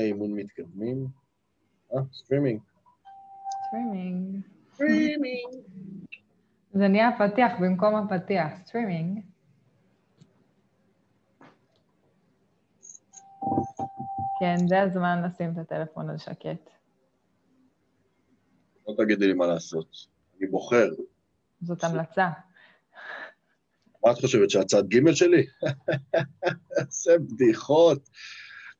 אימון מתקדמים. אה, סטרימינג. סטרימינג. סטרימינג. זה נהיה פתיח במקום הפתיח, סטרימינג. כן, זה הזמן לשים את הטלפון על שקט. לא תגידי לי מה לעשות. אני בוחר. זאת המלצה. מה את חושבת, שהצד ג' שלי? איזה בדיחות.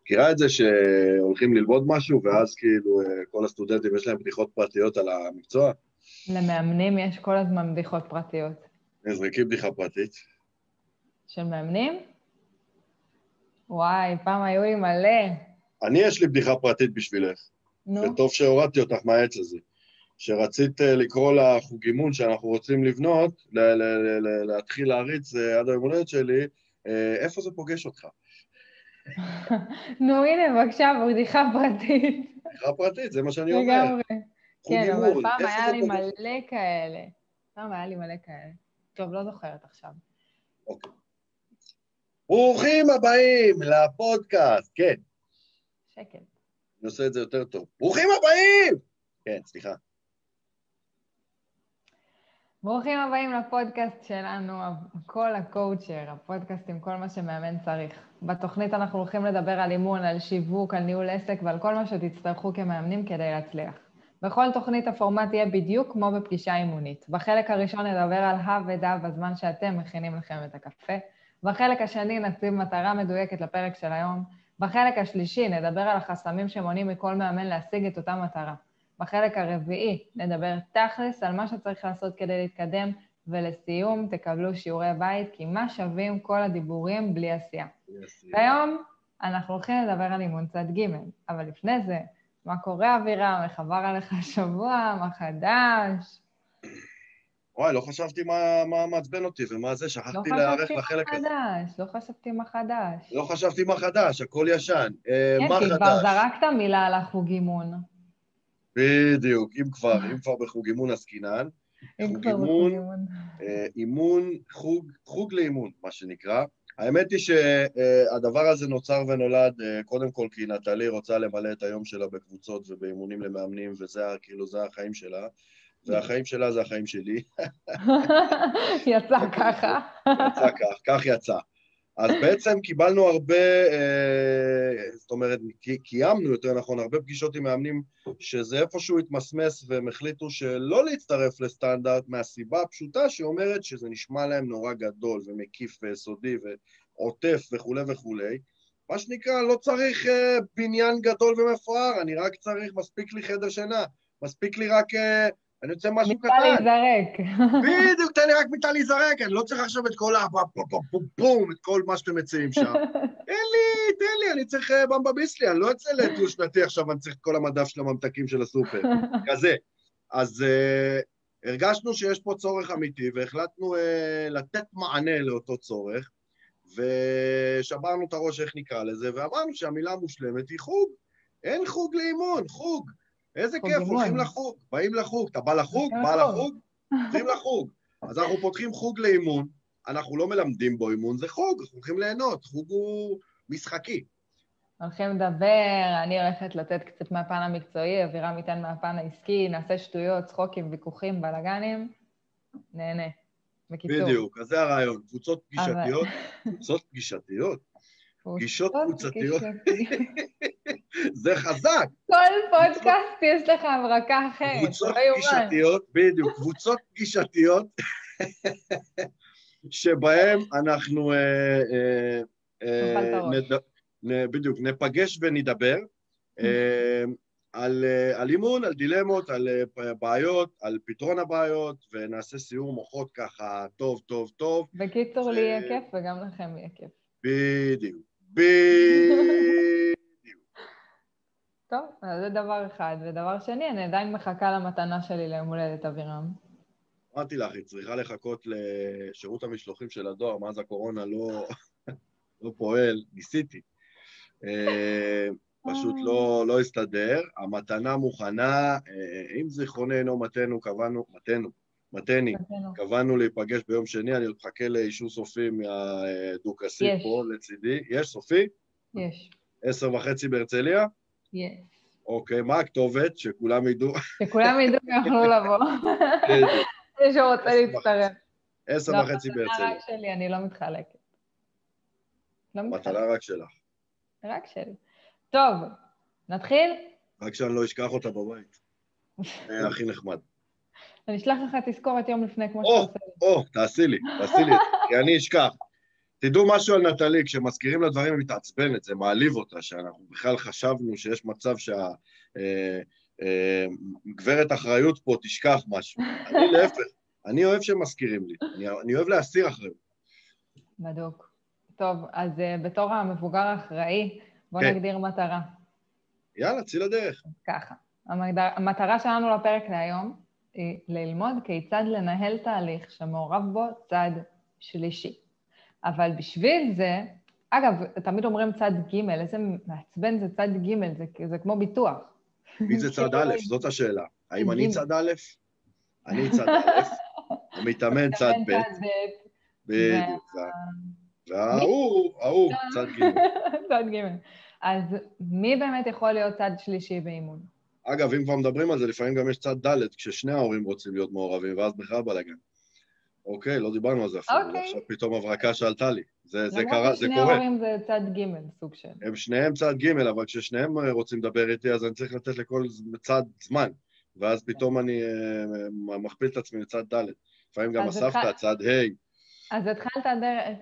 מכירה את זה שהולכים ללמוד משהו, ואז כאילו אה, כל הסטודנטים יש להם בדיחות פרטיות על המקצוע? למאמנים יש כל הזמן בדיחות פרטיות. נזרקי בדיחה פרטית. של מאמנים? וואי, פעם היו לי מלא. אני, יש לי בדיחה פרטית בשבילך, נו, וטוב שהורדתי אותך מהעץ הזה. שרצית אה, לקרוא לחוג אימון שאנחנו רוצים לבנות, ל- ל- ל- ל- להתחיל להריץ אה, עד היום הולדת שלי, איפה זה פוגש אותך? נו, הנה, בבקשה, בדיחה פרטית. בדיחה פרטית, זה מה שאני אומר. לגמרי. כן, אבל פעם היה לי? מלא כאלה. פעם היה לי מלא כאלה. טוב, לא זוכרת עכשיו. אוקיי. ברוכים הבאים לפודקאסט, כן, שקט. אני עושה את זה יותר טוב. ברוכים הבאים! כן, סליחה. ברוכים הבאים לפודקאסט שלנו, כל הקואוצ'ר, הפודקאסט עם כל מה שמאמן צריך. בתוכנית אנחנו הולכים לדבר על אימון, על שיווק, על ניהול עסק ועל כל מה שתצטרכו כמאמנים כדי להצליח. בכל תוכנית הפורמט יהיה בדיוק כמו בפגישה אימונית. בחלק הראשון נדבר על הא ודא בזמן שאתם מכינים לכם את הקפה. בחלק השני נציב מטרה מדויקת לפרק של היום. בחלק השלישי נדבר על החסמים שמונעים מכל מאמן להשיג את אותה מטרה. בחלק הרביעי נדבר תכלס על מה שצריך לעשות כדי להתקדם, ולסיום תקבלו שיעורי בית, כי מה שווים כל הדיבורים בלי עשייה. והיום אנחנו הולכים לדבר על אימון צד ג', אבל לפני זה, מה קורה אבירם? איך עבר עליך השבוע? מה חדש? וואי, לא חשבתי מה מה מעצבן אותי ומה זה, לא שכחתי להיערך חשבתי מה לחלק הזה. חדש, לא חשבתי מה חדש. לא חשבתי מה חדש, הכל ישן. אה, כן, מה כי כבר חדש? זרקת מילה על החוג אימון. בדיוק, אם כבר, אם כבר בחוג אימון עסקינן. חוג אימון. אה, אימון, חוג, חוג לאימון, מה שנקרא. האמת היא שהדבר הזה נוצר ונולד אה, קודם כל כי נטלי רוצה למלא את היום שלה בקבוצות ובאימונים למאמנים, וזה כאילו, זה החיים שלה. והחיים שלה זה החיים שלי. יצא ככה. יצא כך, כך יצא. אז בעצם קיבלנו הרבה, אה, זאת אומרת, קי- קיימנו יותר נכון, הרבה פגישות עם מאמנים שזה איפשהו התמסמס והם החליטו שלא להצטרף לסטנדרט מהסיבה הפשוטה שאומרת שזה נשמע להם נורא גדול ומקיף ויסודי ועוטף וכולי וכולי. מה שנקרא, לא צריך אה, בניין גדול ומפואר, אני רק צריך, מספיק לי חדר שינה, מספיק לי רק, אה, אני רוצה משהו קטן. להיזרק. בדיוק, תן לי רק מיטה להיזרק, אני לא צריך עכשיו את כל ה... בום, את כל מה שאתם מציעים שם. תן לי, תן לי, אני צריך אה, במבה ביסלי, אני לא יוצא לטיול שנתי עכשיו, אני צריך את כל המדף של הממתקים של הסופר. כזה. אז uh, הרגשנו שיש פה צורך אמיתי, והחלטנו uh, לתת מענה לאותו צורך, ושברנו את הראש איך נקרא לזה, ואמרנו שהמילה המושלמת היא חוג. אין חוג לאימון, חוג. איזה כיף. הולכים לחוג, באים לחוג, אתה בא לחוג, בא לחוג. הולכים לחוג. אז אנחנו פותחים חוג לאימון, אנחנו לא מלמדים בו אימון, זה חוג, אנחנו הולכים ליהנות, חוג הוא משחקי. הולכים לדבר, אני הולכת לתת קצת מהפן המקצועי, אבירם ייתן מהפן העסקי, נעשה שטויות, צחוקים, ויכוחים, בלאגנים, נהנה. בקיצור. בדיוק, אז זה הרעיון, קבוצות פגישתיות, קבוצות פגישתיות, פגישות קבוצתיות. זה חזק, כל פודקאסט יש לך הברקה אחרת, קבוצות לא יאומן. פגישתיות, בדיוק, קבוצות פגישתיות, שבהן אנחנו, אה, אה, אה, בדיוק, ניפגש ונדבר על אימון, על דילמות, על בעיות, על פתרון הבעיות, ונעשה סיור מוחות ככה טוב, טוב, טוב, בקיצור, לי יהיה כיף וגם לכם יהיה כיף. בדיוק, בדיוק. טוב, אז זה דבר אחד. ודבר שני, אני עדיין מחכה למתנה שלי ליום הולדת אבירם. אמרתי לך, היא צריכה לחכות לשירות המשלוחים של הדואר, מאז הקורונה לא, לא פועל, ניסיתי. אה, פשוט לא, לא הסתדר, המתנה מוכנה, אה, אם זיכרוני אינו מתנו, קבענו, מתנו, מתני. קבענו להיפגש ביום שני, אני עוד מחכה לאישור סופי מהדוכסי יש. פה לצידי. יש סופי? יש. עשר וחצי בהרצליה? אוקיי, מה הכתובת? שכולם ידעו. שכולם ידעו ויוכלו לבוא. מי שרוצה להצטרף. עשר וחצי לא, בהרצליה. רק שלי, אני לא מתחלקת. לא מתחלקת. מתנה רק שלך. רק שלי. טוב, נתחיל? רק שאני לא אשכח אותה בבית. זה הכי נחמד. אני אשלח לך תזכורת יום לפני, כמו או, שאתה עושה. או, תעשי לי, תעשי לי, כי אני אשכח. תדעו משהו על נטלי, כשמזכירים לה דברים היא מתעצבנת, זה מעליב אותה, שאנחנו בכלל חשבנו שיש מצב שהגברת אחריות פה תשכח משהו. אני להפך, אני אוהב שמזכירים לי, אני, אני אוהב להסיר אחריות. בדוק. טוב, אז uh, בתור המבוגר האחראי, בוא כן. נגדיר מטרה. יאללה, צאי לדרך. ככה, המגדר, המטרה שלנו לפרק להיום היא ללמוד כיצד לנהל תהליך שמעורב בו צד שלישי. אבל בשביל זה, אגב, תמיד אומרים צד ג', איזה מעצבן זה צד ג', זה, זה כמו ביטוח. מי זה צד א'? זאת השאלה. האם אני. צד א'? אני צד א', המתאמן צד ב', בדיוק. וההוא, ההוא, צד ג'. צד ג'. אז מי באמת יכול להיות צד שלישי באימון? אגב, אם כבר מדברים על זה, לפעמים גם יש צד ד' כששני ההורים רוצים להיות מעורבים, ואז בכלל בלאגן. אוקיי, לא דיברנו על זה אפילו, אוקיי. עכשיו פתאום הברקה שעלתה לי. זה, זה למרות קרה, זה ששני קורה. ההורים זה צד ג', סוג של. הם שניהם צד ג', אבל כששניהם אה, רוצים לדבר איתי, אז אני צריך לתת לכל צד זמן. ואז פתאום אני אה, מכפיל את עצמי לצד ד'. לפעמים גם הסבתא, התח- צד ה'. אז התחלת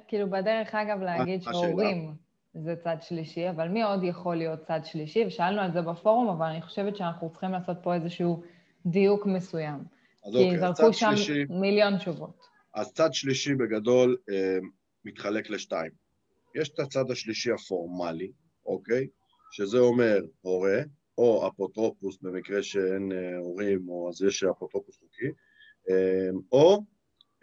כאילו בדרך אגב להגיד? שהורים זה צד שלישי, אבל מי עוד יכול להיות צד שלישי? ושאלנו על זה בפורום, אבל אני חושבת שאנחנו צריכים לעשות פה איזשהו דיוק מסוים. אז כי אוקיי, אז צד זרקו שם שלישי, מיליון תשובות. אז צד שלישי בגדול אה, מתחלק לשתיים. יש את הצד השלישי הפורמלי, אוקיי? שזה אומר הורה, או אפוטרופוס במקרה שאין אה, הורים, או אז יש אפוטרופוס חוקי, אה, או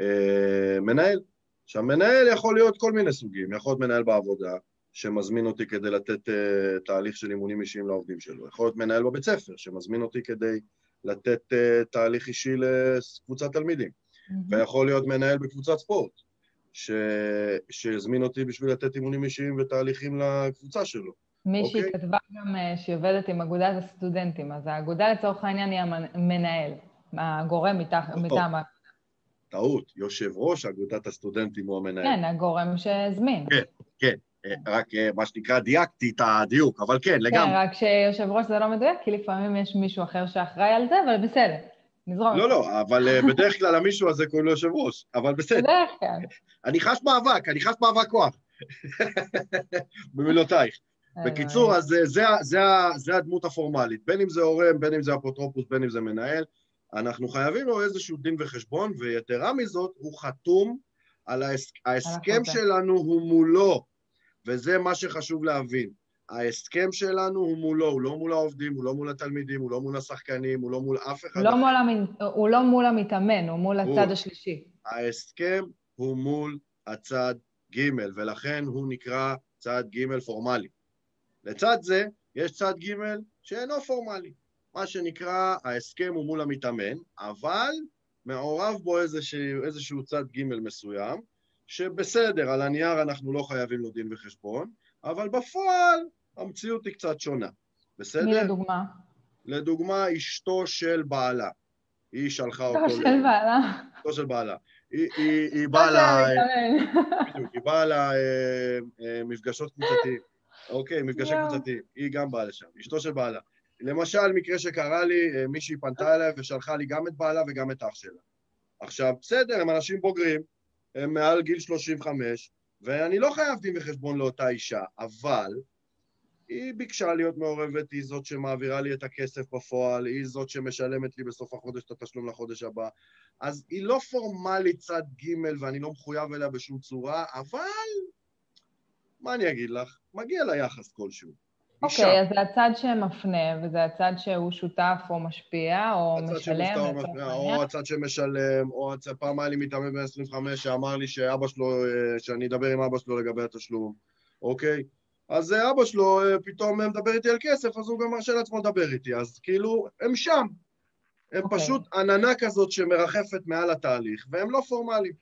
אה, מנהל. עכשיו, מנהל יכול להיות כל מיני סוגים, יכול להיות מנהל בעבודה, שמזמין אותי כדי לתת אה, תהליך של אימונים אישיים לעובדים שלו, יכול להיות מנהל בבית ספר, שמזמין אותי כדי לתת אה, תהליך אישי לקבוצת תלמידים. ויכול להיות מנהל בקבוצת ספורט, ש... שהזמין אותי בשביל לתת אימונים אישיים ותהליכים לקבוצה שלו. מישהי אוקיי. כתבה גם אה, שהיא עובדת עם אגודת הסטודנטים, אז האגודה לצורך העניין היא המנהל, הגורם מתח-. מטעם ה... טעות, יושב ראש אגודת הסטודנטים הוא המנהל. כן, הגורם שהזמין. כן, אה, רק אה, מה שנקרא דייקתי את הדיוק, אבל כן, כן, לגמרי. רק שיושב ראש זה לא מדויק, כי לפעמים יש מישהו אחר שאחראי על זה, אבל בסדר, נזרום. לא, לא, אבל אה, בדרך כלל המישהו הזה קוראים לו יושב ראש, אבל בסדר. בדרך כלל. אני חש מאבק, אני חש מאבק כוח. במילותייך. בקיצור, אז אה, זה, ה- זה, ה- זה הדמות הפורמלית, בין אם זה הורה, בין אם זה אפוטרופוס, בין אם זה מנהל, אנחנו חייבים לו איזשהו דין וחשבון, ויתרה מזאת, הוא חתום על ההס... ההסכם שלנו הוא מולו, וזה מה שחשוב להבין. ההסכם שלנו הוא מולו, הוא לא מול העובדים, הוא לא מול התלמידים, הוא לא מול השחקנים, הוא לא מול אף אחד. לא מול המ... הוא לא מול המתאמן, הוא מול הוא. הצד השלישי. ההסכם הוא מול הצד ג', ולכן הוא נקרא צד ג' פורמלי. לצד זה, יש צד ג' שאינו פורמלי. מה שנקרא, ההסכם הוא מול המתאמן, אבל מעורב בו איזשהו, איזשהו צד ג' מסוים, שבסדר, על הנייר אנחנו לא חייבים לו דין וחשבון, אבל בפועל המציאות היא קצת שונה. בסדר? מי לדוגמה? לדוגמה, אשתו של בעלה. היא שלחה אותו... ל- של בעלה. אשתו של בעלה. היא, באה. המתאמן. בדיוק, היא באה למפגשות קבוצתיים. אוקיי, מפגשי. קבוצתיים. היא גם באה לשם, אשתו של בעלה. למשל, מקרה שקרה לי, אה, מישהי פנתה אליי ושלחה לי גם את בעלה וגם את אח שלה. עכשיו, בסדר, הם אנשים בוגרים, הם מעל גיל 35, ואני לא חייב דין וחשבון לאותה אישה, אבל היא ביקשה להיות מעורבת, היא זאת שמעבירה לי את הכסף בפועל, היא זאת שמשלמת לי בסוף החודש את התשלום לחודש הבא. אז היא לא פורמלית צד ג' ואני לא מחויב אליה בשום צורה, אבל מה אני אגיד לך? מגיע לה יחס כלשהו. אוקיי, אז זה הצד שמפנה, וזה הצד שהוא שותף או משפיע, או הצד משלם, או העניין. או הצד שמשלם, או הצד, פעם היה לי מתאמן בן 25 שאמר לי שאבא שלו, אה, שאני אדבר עם אבא שלו לגבי התשלום, אוקיי? אז אה, אבא שלו אה, פתאום אה, מדבר איתי על כסף, אז הוא גם מרשה לעצמו לדבר איתי, אז כאילו, הם שם. הם אוקיי. פשוט עננה כזאת שמרחפת מעל התהליך, והם לא פורמליים.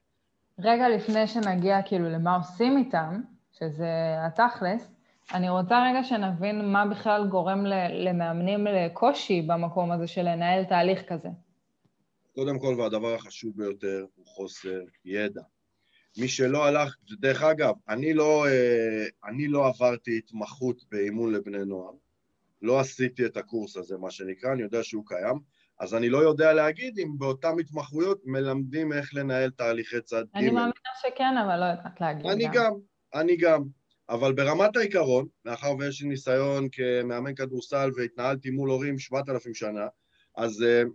רגע לפני שנגיע כאילו למה עושים איתם, שזה התכלס, אני רוצה רגע שנבין מה בכלל גורם למאמנים לקושי במקום הזה של לנהל תהליך כזה. קודם כל, והדבר החשוב ביותר הוא חוסר ידע. מי שלא הלך, דרך אגב, אני לא, אה, אני לא עברתי התמחות באימון לבני נוער, לא עשיתי את הקורס הזה, מה שנקרא, אני יודע שהוא קיים, אז אני לא יודע להגיד אם באותן התמחויות מלמדים איך לנהל תהליכי צד ג'. אני מאמינה שכן, אבל לא יודעת להגיד אני גם. גם, אני גם. אבל ברמת העיקרון, מאחר ויש לי ניסיון כמאמן כדורסל והתנהלתי מול הורים 7,000 שנה, אז uh,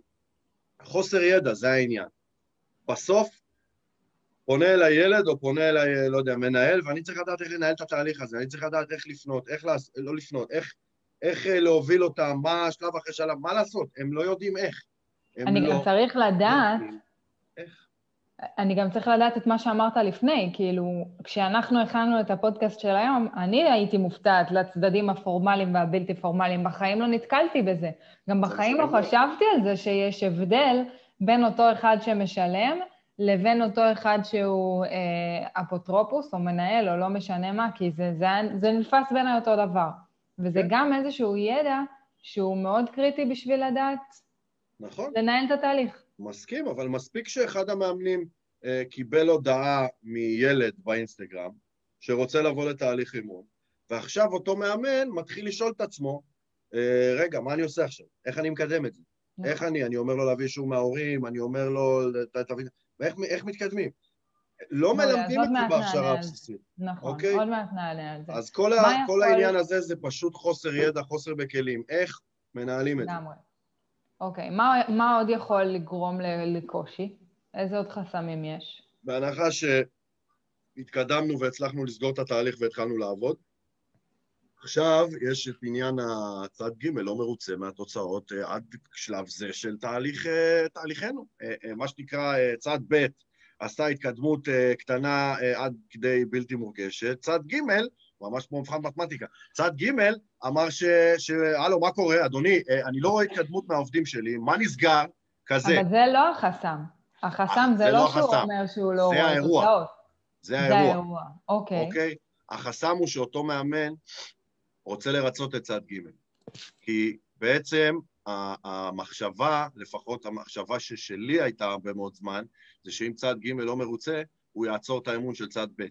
חוסר ידע, זה העניין. בסוף, פונה אליי ילד או פונה אליי, לא יודע, מנהל, ואני צריך לדעת איך לנהל את התהליך הזה, אני צריך לדעת איך לפנות, איך לעשות, לא לפנות, איך, איך אה, להוביל אותם, מה השלב אחרי שלב, מה לעשות, הם לא יודעים איך. אני לא... גם צריך לדעת... איך? אני גם צריך לדעת את מה שאמרת לפני, כאילו, כשאנחנו הכנו את הפודקאסט של היום, אני הייתי מופתעת לצדדים הפורמליים והבלתי פורמליים, בחיים לא נתקלתי בזה. גם בחיים לא חשבתי על זה שיש הבדל בין אותו אחד שמשלם לבין אותו אחד שהוא אה, אפוטרופוס או מנהל או לא משנה מה, כי זה, זה, זה נתפס בעיניי אותו דבר. וזה כן. גם איזשהו ידע שהוא מאוד קריטי בשביל לדעת נכון. לנהל את התהליך. מסכים, אבל מספיק שאחד המאמנים אה, קיבל הודעה מילד באינסטגרם שרוצה לבוא לתהליך אימון, ועכשיו אותו מאמן מתחיל לשאול את עצמו, אה, רגע, מה אני עושה עכשיו? איך אני מקדם את זה? נכון. איך אני? אני אומר לו להביא אישור מההורים, אני אומר לו, תבין, ואיך מתקדמים? לא מלמדים את זה בהכשרה הבסיסית. נכון, אוקיי? עוד מעט נעלה על זה. אז כל, ה, כל העניין הזה זה פשוט חוסר ידע, חוסר בכלים. איך מנהלים את זה? אוקיי, מה, מה עוד יכול לגרום לקושי? איזה עוד חסמים יש? בהנחה שהתקדמנו והצלחנו לסגור את התהליך והתחלנו לעבוד, עכשיו יש את עניין הצד ג' לא מרוצה מהתוצאות אה, עד שלב זה של תהליך, אה, תהליכנו, אה, מה שנקרא צד ב' עשה התקדמות קטנה עד כדי בלתי מורגשת, צד ג' ממש כמו מבחן מתמטיקה. צד ג' אמר ש... ש... הלו, מה קורה? אדוני, אני לא רואה התקדמות מהעובדים שלי, מה נסגר? כזה. אבל זה לא החסם. החסם זה, זה לא, לא שהוא אומר שהוא לא רואה תוצאות. זה האירוע. זה האירוע, אוקיי. אוקיי? החסם הוא שאותו מאמן רוצה לרצות את צד ג'. כי בעצם המחשבה, לפחות המחשבה ששלי הייתה הרבה מאוד זמן, זה שאם צד ג' לא מרוצה, הוא יעצור את האמון של צד ב'.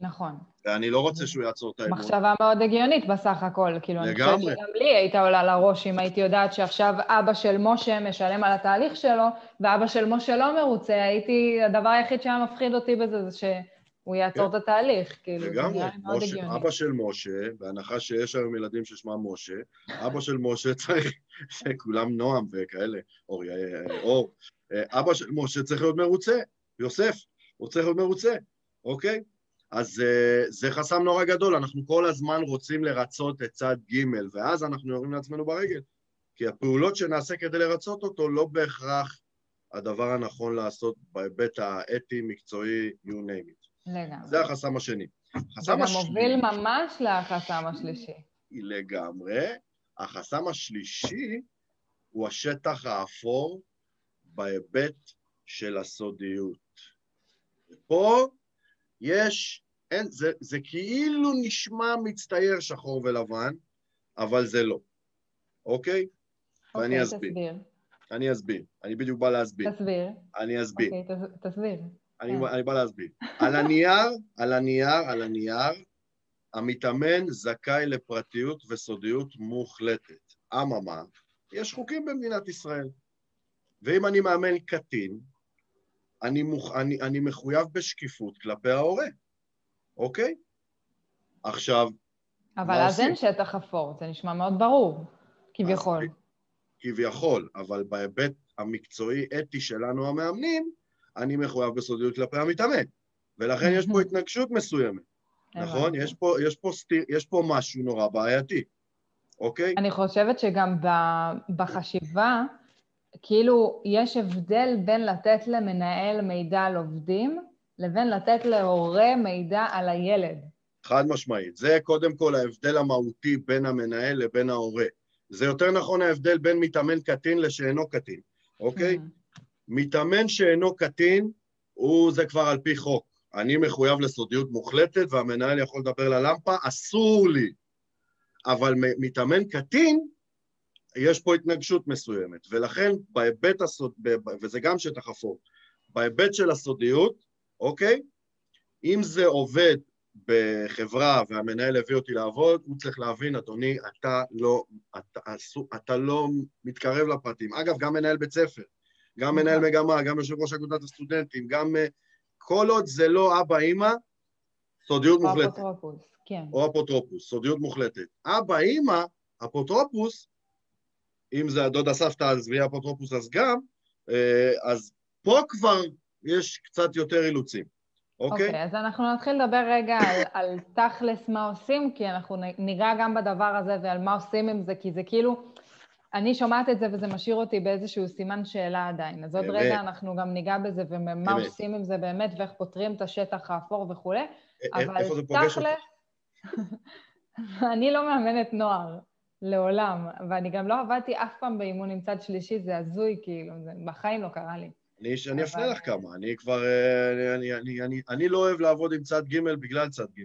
נכון. ואני לא רוצה שהוא יעצור את האמון. מחשבה מאוד הגיונית בסך הכל. כאילו, לגמרי. אני חושבת שגם לי הייתה עולה לראש אם הייתי יודעת שעכשיו אבא של משה משלם על התהליך שלו, ואבא של משה לא מרוצה, הייתי, הדבר היחיד שהיה מפחיד אותי בזה זה שהוא יעצור כן. את התהליך, כאילו, לגמרי. זה נראה לי מאוד משה, הגיוני. אבא של משה, בהנחה שיש היום ילדים ששמם משה, אבא של משה צריך, שכולם נועם וכאלה, אור, אור, אבא של משה צריך להיות מרוצה, יוסף, הוא צריך להיות מרוצה, אוקיי? אז זה חסם נורא גדול, אנחנו כל הזמן רוצים לרצות את צד ג', ואז אנחנו יורים לעצמנו ברגל. כי הפעולות שנעשה כדי לרצות אותו לא בהכרח הדבר הנכון לעשות בהיבט האתי, מקצועי, you name it. לגמרי. זה החסם השני. זה גם מוביל ממש לחסם השלישי. לגמרי. החסם השלישי הוא השטח האפור בהיבט של הסודיות. ופה יש, אין, זה, זה כאילו נשמע מצטייר שחור ולבן, אבל זה לא, אוקיי? אוקיי, ואני אסביר. תסביר. אני אסביר, אני בדיוק בא להסביר. תסביר. אני אסביר. אוקיי, תסביר. אני, כן. אני בא להסביר. על הנייר, על הנייר, על הנייר, המתאמן זכאי לפרטיות וסודיות מוחלטת. אממה, יש חוקים במדינת ישראל. ואם אני מאמן קטין, אני, מוכ... אני, אני מחויב בשקיפות כלפי ההורה, אוקיי? עכשיו, אבל אז אין שטח אפור, זה נשמע מאוד ברור, כביכול. כביכול, אבל בהיבט המקצועי-אתי שלנו המאמנים, אני מחויב בסודיות כלפי המתאמן, ולכן יש פה התנגשות מסוימת, נכון? יש פה, יש, פה סטיר, יש פה משהו נורא בעייתי, אוקיי? אני חושבת שגם בחשיבה, כאילו, יש הבדל בין לתת למנהל מידע על עובדים, לבין לתת להורה מידע על הילד. חד משמעית. זה קודם כל ההבדל המהותי בין המנהל לבין ההורה. זה יותר נכון ההבדל בין מתאמן קטין לשאינו קטין, אוקיי? Mm. מתאמן שאינו קטין, הוא, זה כבר על פי חוק. אני מחויב לסודיות מוחלטת והמנהל יכול לדבר ללמפה, אסור לי אבל מתאמן קטין, יש פה התנגשות מסוימת, ולכן בהיבט הסוד... וזה גם שטח אפור, בהיבט של הסודיות, אוקיי? אם זה עובד בחברה והמנהל הביא אותי לעבוד, הוא צריך להבין, אדוני, אתה לא, אתה, אתה לא מתקרב לפרטים. אגב, גם מנהל בית ספר, גם מנהל נכון. מגמה, גם יושב ראש אגודת הסטודנטים, גם... אה, כל עוד זה לא אבא, אימא, סודיות או מוחלטת. או אפוטרופוס, כן. או אפוטרופוס, סודיות מוחלטת. אבא, אימא, אפוטרופוס, אם זה הדוד הסבתא, אז ויהיה אפוטרופוס אז גם, אה, אז פה כבר יש קצת יותר אילוצים. אוקיי? אוקיי, אז אנחנו נתחיל לדבר רגע על, על תכלס מה עושים, כי אנחנו ניגע גם בדבר הזה ועל מה עושים עם זה, כי זה כאילו, אני שומעת את זה וזה משאיר אותי באיזשהו סימן שאלה עדיין. אז עוד רגע אנחנו גם ניגע בזה ומה עושים עם זה באמת ואיך פותרים את השטח האפור וכולי. אבל אותך? אני לא מאמנת נוער, לעולם, ואני גם לא עבדתי אף פעם באימון עם צד שלישי, זה הזוי, כאילו, זה בחיים לא קרה לי. אני, אני אפנה לך כמה, אני כבר, אה, אני, אני, אני, אני לא אוהב לעבוד עם צד ג' בגלל צד ג',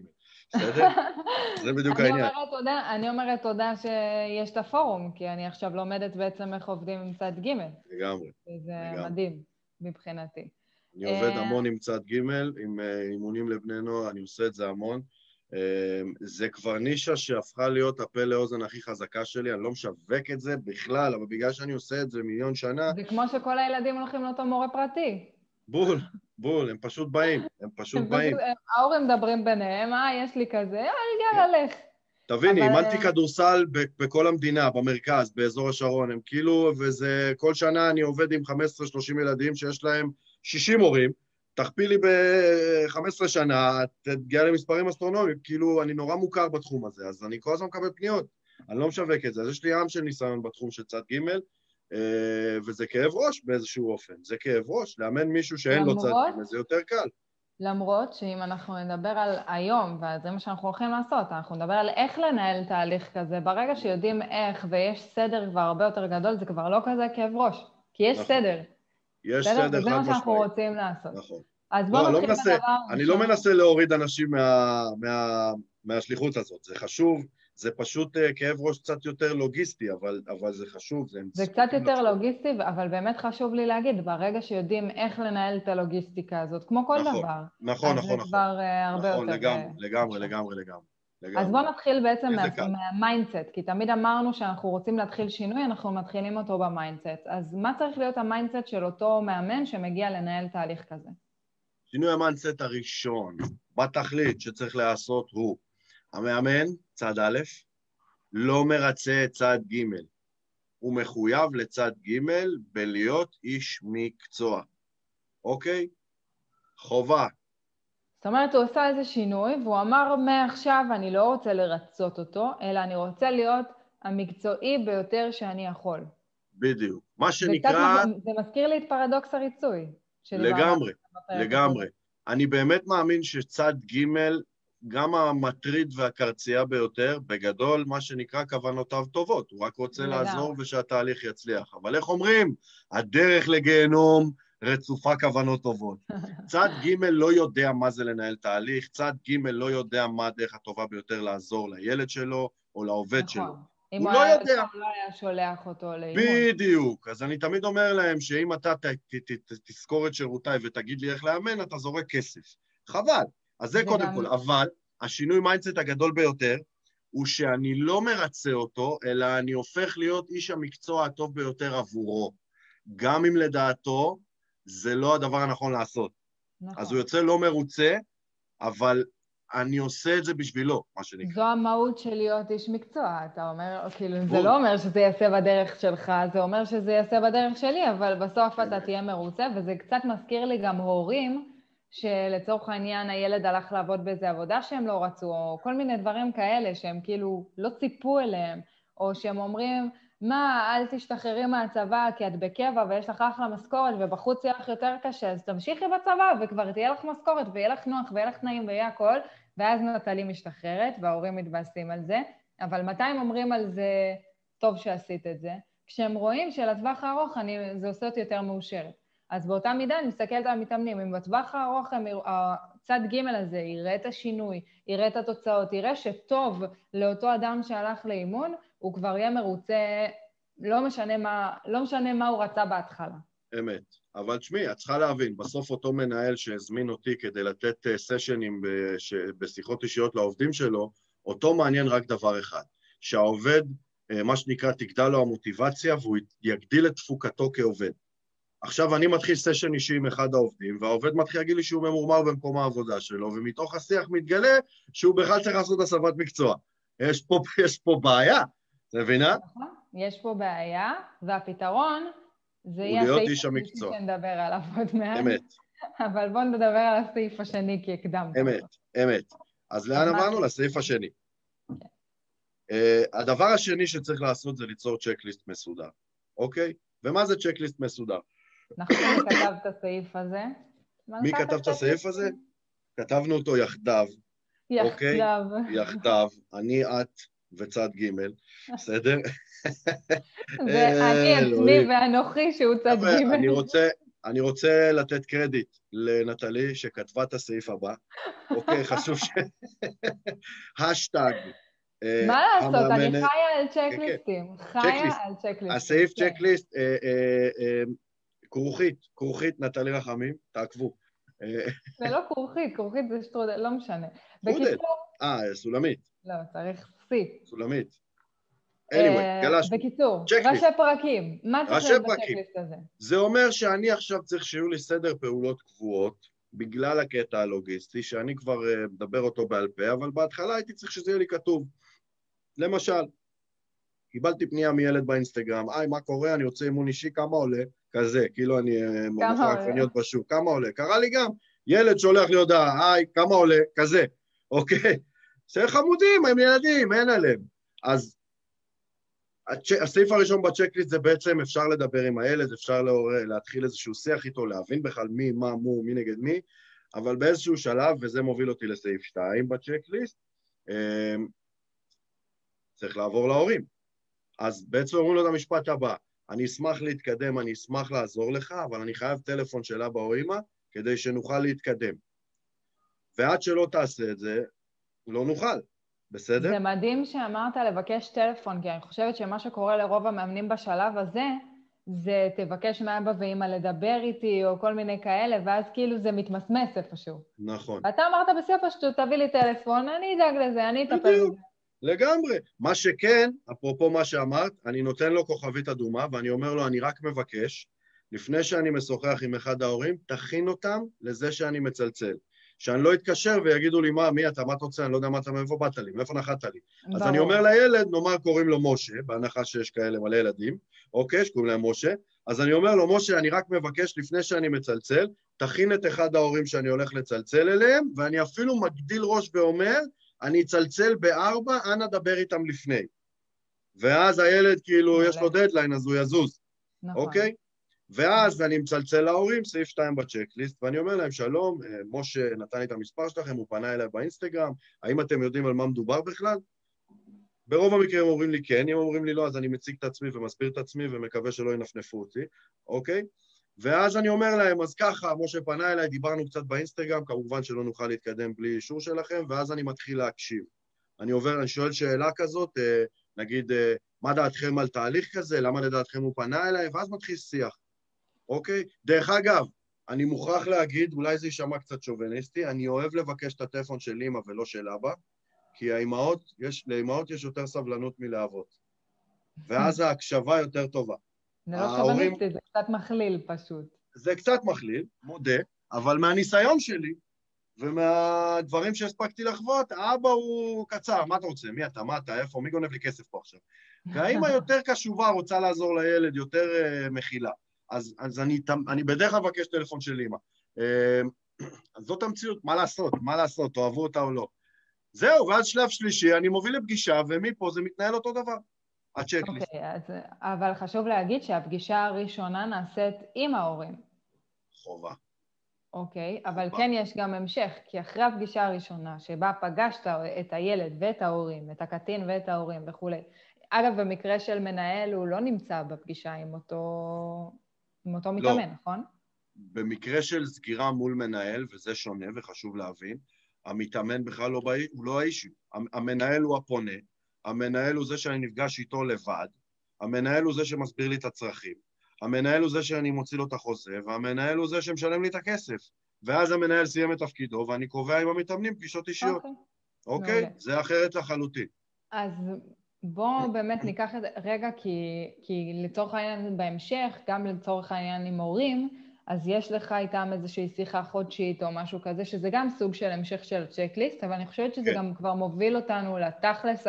בסדר? זה בדיוק העניין. אני אומרת, תודה, אני אומרת תודה שיש את הפורום, כי אני עכשיו לומדת בעצם איך עובדים עם צד ג'. לגמרי. זה מדהים מבחינתי. אני עובד אה, המון עם צד ג', עם אה, אימונים לבני נוער, אני עושה את זה המון. אמ, זה כבר נישה שהפכה להיות הפה לאוזן הכי חזקה שלי, אני לא משווק את זה בכלל, אבל בגלל שאני עושה את זה מיליון שנה... זה כמו שכל הילדים הולכים לאותו מורה פרטי. בול, בול, הם פשוט באים, הם פשוט באים. ההורים מדברים ביניהם, אה, יש לי כזה, אה, יאללה, לך. תביני, אימנתי כדורסל בכל המדינה, במרכז, באזור השרון, הם כאילו, וזה, כל שנה אני עובד עם 15-30 ילדים שיש להם 60 הורים, תכפילי ב-15 שנה, תגיע למספרים אסטרונומיים, כאילו, אני נורא מוכר בתחום הזה, אז אני כל הזמן מקבל פניות, אני לא משווק את זה, אז יש לי עם של ניסיון בתחום של צד ג', אה, וזה כאב ראש באיזשהו אופן, זה כאב ראש, לאמן מישהו שאין למרות, לו צד זה יותר קל. למרות שאם אנחנו נדבר על היום, וזה מה שאנחנו הולכים לעשות, אנחנו נדבר על איך לנהל תהליך כזה, ברגע שיודעים איך ויש סדר כבר הרבה יותר גדול, זה כבר לא כזה כאב ראש, כי יש נכון. סדר. יש סדר חד משמעי. זה מה שאנחנו רוצים לעשות. נכון. אז בואו לא, נתחיל לא מנסה, בדבר... אני לא מנסה להוריד אנשים מה, מה, מהשליחות הזאת, זה חשוב, זה פשוט uh, כאב ראש קצת יותר לוגיסטי, אבל, אבל זה חשוב, זה... זה קצת יותר משהו. לוגיסטי, אבל באמת חשוב לי להגיד, ברגע שיודעים איך לנהל את הלוגיסטיקה הזאת, כמו כל נכון, דבר, נכון, נכון, נכון. זה כבר אה, הרבה נכון, יותר... לגמרי, לגמרי, לגמרי, לגמרי. לגמרי. אז בואו נתחיל בעצם מה mindset, כי תמיד אמרנו שאנחנו רוצים להתחיל שינוי, אנחנו מתחילים אותו ב mindset. אז מה צריך להיות ה mindset של אותו מאמן שמגיע לנהל תהליך כזה? שינוי ה mindset הראשון, בתכלית שצריך לעשות הוא, המאמן, צד א', לא מרצה את צד ג', הוא מחויב לצד ג' בלהיות איש מקצוע, אוקיי? חובה, זאת אומרת, הוא עשה איזה שינוי, והוא אמר, מעכשיו אני לא רוצה לרצות אותו, אלא אני רוצה להיות המקצועי ביותר שאני יכול. בדיוק. מה שנקרא... זה מזכיר לי את פרדוקס הריצוי. לגמרי, לגמרי. אני באמת מאמין שצד ג', גם המטריד והקרצייה ביותר, בגדול, מה שנקרא כוונותיו טובות. הוא רק רוצה לגמרי. לעזור ושהתהליך יצליח. אבל איך אומרים? הדרך לגיהנום רצופה כוונות טובות. צד ג' לא יודע מה זה לנהל תהליך, צד ג' לא יודע מה הדרך הטובה ביותר לעזור לילד שלו או לעובד נכון. שלו. אם הוא לא היה יודע. הוא לא היה שולח אותו לאימון. בדיוק. אז אני תמיד אומר להם שאם אתה ת, ת, ת, ת, תזכור את שירותיי ותגיד לי איך לאמן, אתה זורק כסף. חבל. אז זה קודם כל. אבל השינוי mindset הגדול ביותר הוא שאני לא מרצה אותו, אלא אני הופך להיות איש המקצוע הטוב ביותר עבורו. גם אם לדעתו זה לא הדבר הנכון לעשות. נכון. אז הוא יוצא לא מרוצה, אבל אני עושה את זה בשבילו, מה שנקרא. זו המהות של להיות איש מקצוע, אתה אומר, כאילו, בוא. זה לא אומר שזה יעשה בדרך שלך, זה אומר שזה יעשה בדרך שלי, אבל בסוף אתה תהיה מרוצה, וזה קצת מזכיר לי גם הורים, שלצורך העניין הילד הלך לעבוד באיזה עבודה שהם לא רצו, או כל מיני דברים כאלה שהם כאילו לא ציפו אליהם, או שהם אומרים, מה, אל תשתחררי מהצבא כי את בקבע ויש לך אחלה משכורת ובחוץ יהיה לך יותר קשה, אז תמשיכי בצבא וכבר תהיה לך משכורת ויהיה לך נוח ויהיה לך תנאים ויהיה הכל, ואז נטלי משתחררת וההורים מתבאסים על זה, אבל מתי הם אומרים על זה, טוב שעשית את זה? כשהם רואים שלטווח הארוך אני, זה עושה אותי יותר מאושרת. אז באותה מידה אני מסתכלת על המתאמנים. אם בטווח הארוך הצד ג' הזה יראה את השינוי, יראה את התוצאות, יראה שטוב לאותו אדם שהלך לאימון, הוא כבר יהיה מרוצה, לא משנה מה, לא משנה מה הוא רצה בהתחלה. אמת. אבל תשמעי, את צריכה להבין, בסוף אותו מנהל שהזמין אותי כדי לתת אה, סשנים בשיחות אישיות לעובדים שלו, אותו מעניין רק דבר אחד, שהעובד, אה, מה שנקרא, תגדל לו המוטיבציה והוא יגדיל את תפוקתו כעובד. עכשיו אני מתחיל סשן אישי עם אחד העובדים, והעובד מתחיל להגיד לי שהוא ממורמר במקום העבודה שלו, ומתוך השיח מתגלה שהוא בכלל צריך לעשות הסבת מקצוע. יש פה, יש פה בעיה, את מבינה? נכון, יש פה בעיה, והפתרון זה יהיה הסעיף השני שנדבר עליו עוד מעט. אמת. אבל בואו נדבר על הסעיף השני, כי הקדמת. אמת, אמת. אז לאן עברנו? לסעיף השני. כן. Uh, הדבר השני שצריך לעשות זה ליצור צ'קליסט מסודר, אוקיי? ומה זה צ'קליסט מסודר? נכון, מי כתב את הסעיף הזה? מי כתב את הסעיף הזה? כתבנו אותו יחדיו, אוקיי? יחדיו. יחדיו, אני, את וצד ג', בסדר? זה אני עצמי ואנוכי שהוא צד ג'. אני רוצה, אני רוצה לתת קרדיט לנטלי שכתבה את הסעיף הבא. אוקיי, חשוב ש... השטג. אה, מה לעשות, אני חיה על כן, כן. צ'קליסטים. חיה על צ'קליסטים. הסעיף כן. צ'קליסט, אה, אה, כרוכית, כרוכית נטלי רחמים, תעקבו. זה לא כרוכית, כרוכית זה שטרודל, לא משנה. בקיצור... אה, סולמית. לא, צריך סי. סולמית. anyway, אה, גלשנו. בקיצור, ראשי פרקים. מה צריך בצ'קליסט הזה? זה אומר שאני עכשיו צריך שיהיו לי סדר פעולות קבועות, בגלל הקטע הלוגיסטי, שאני כבר אה, מדבר אותו בעל פה, אבל בהתחלה הייתי צריך שזה יהיה לי כתוב. למשל, קיבלתי פנייה מילד באינסטגרם, היי, מה קורה? אני רוצה אימון אישי, כמה עולה? כזה, כאילו אני אה, מוכר עגבניות בשוק, כמה עולה? קרה לי גם, ילד שולח לי הודעה, היי, כמה עולה? כזה, אוקיי? זה חמודים, הם ילדים, אין עליהם. אז הסעיף הראשון בצ'קליסט זה בעצם אפשר לדבר עם הילד, אפשר להורה, להתחיל איזשהו שיח איתו, להבין בכלל מי, מה, מו, מי נגד מי, אבל באיזשהו שלב, וזה מוביל אותי לסעיף 2 בצ'קליסט, צריך לעבור להורים. אז בעצם אומרים לו את המשפט הבא, אני אשמח להתקדם, אני אשמח לעזור לך, אבל אני חייב טלפון של אבא או אמא כדי שנוכל להתקדם. ועד שלא תעשה את זה, לא נוכל. בסדר? זה מדהים שאמרת לבקש טלפון, כי אני חושבת שמה שקורה לרוב המאמנים בשלב הזה, זה תבקש מאבא ואמא לדבר איתי, או כל מיני כאלה, ואז כאילו זה מתמסמס איפשהו. נכון. ואתה אמרת בשיא הפשטות, תביא לי טלפון, אני אדאג לזה, אני אטפל בזה. לגמרי. מה שכן, אפרופו מה שאמרת, אני נותן לו כוכבית אדומה, ואני אומר לו, אני רק מבקש, לפני שאני משוחח עם אחד ההורים, תכין אותם לזה שאני מצלצל. שאני לא אתקשר ויגידו לי, מה, מי אתה, מה אתה רוצה, אני לא יודע מה אתה, מאיפה באת לי, מאיפה נחת לי. ברור. אז אני אומר לילד, נאמר קוראים לו משה, בהנחה שיש כאלה מלא ילדים, אוקיי, שקוראים להם משה, אז אני אומר לו, משה, אני רק מבקש, לפני שאני מצלצל, תכין את אחד ההורים שאני הולך לצלצל אליהם, ואני אפילו מגדיל ראש ואומר, אני אצלצל בארבע, אנא דבר איתם לפני. ואז הילד, כאילו, יש לו דדליין, אז הוא יזוז. נכון. אוקיי? ואז אני מצלצל להורים, סעיף 2 בצ'קליסט, ואני אומר להם, שלום, אה, משה נתן לי את המספר שלכם, הוא פנה אליי באינסטגרם, האם אתם יודעים על מה מדובר בכלל? ברוב המקרים הם אומרים לי כן, אם אומרים לי לא, אז אני מציג את עצמי ומסביר את עצמי ומקווה שלא ינפנפו אותי, אוקיי? ואז אני אומר להם, אז ככה, משה פנה אליי, דיברנו קצת באינסטגרם, כמובן שלא נוכל להתקדם בלי אישור שלכם, ואז אני מתחיל להקשיב. אני עובר, אני שואל שאלה כזאת, אה, נגיד, אה, מה דעתכם על תהליך כזה, למה לדעתכם הוא פנה אליי, ואז מתחיל שיח. אוקיי? דרך אגב, אני מוכרח להגיד, אולי זה יישמע קצת שוביניסטי, אני אוהב לבקש את הטלפון של אימא ולא של אבא, כי האימהות, יש, לאימהות יש יותר סבלנות מלאבות. ואז ההקשבה יותר טובה. זה לא ההורים... זה קצת מכליל פשוט. זה קצת מכליל, מודה, אבל מהניסיון שלי, ומהדברים שהספקתי לחוות, האבא הוא קצר, מה אתה רוצה? מי אתה? מה אתה? איפה? מי גונב לי כסף פה עכשיו? והאימא יותר קשובה, רוצה לעזור לילד, יותר uh, מכילה. אז, אז אני, אני בדרך כלל מבקש טלפון של אימא. אמ, אז זאת המציאות, מה לעשות? מה לעשות? תאהבו אותה או לא. זהו, ואז שלב שלישי, אני מוביל לפגישה, ומפה זה מתנהל אותו דבר. הצ'קליסט. אוקיי, okay, אז, אבל חשוב להגיד שהפגישה הראשונה נעשית עם ההורים. חובה. אוקיי, okay, אבל כן יש גם המשך, כי אחרי הפגישה הראשונה, שבה פגשת את הילד ואת ההורים, את הקטין ואת ההורים וכולי, אגב, במקרה של מנהל, הוא לא נמצא בפגישה עם אותו עם אותו לא. מתאמן, נכון? במקרה של סגירה מול מנהל, וזה שונה וחשוב להבין, המתאמן בכלל לא, באי, הוא לא האישי. המנהל הוא הפונה, המנהל הוא זה שאני נפגש איתו לבד, המנהל הוא זה שמסביר לי את הצרכים, המנהל הוא זה שאני מוציא לו את החוזה, והמנהל הוא זה שמשלם לי את הכסף. ואז המנהל סיים את תפקידו, ואני קובע עם המתאמנים פגישות אישיות. אוקיי? Okay. אוקיי? זה אחרת לחלוטין. אז בואו באמת ניקח את זה רגע, כי, כי לצורך העניין בהמשך, גם לצורך העניין עם הורים, אז יש לך איתם איזושהי שיחה חודשית או משהו כזה, שזה גם סוג של המשך של צ'קליסט, אבל אני חושבת שזה כן. גם כבר מוביל אותנו לתכלס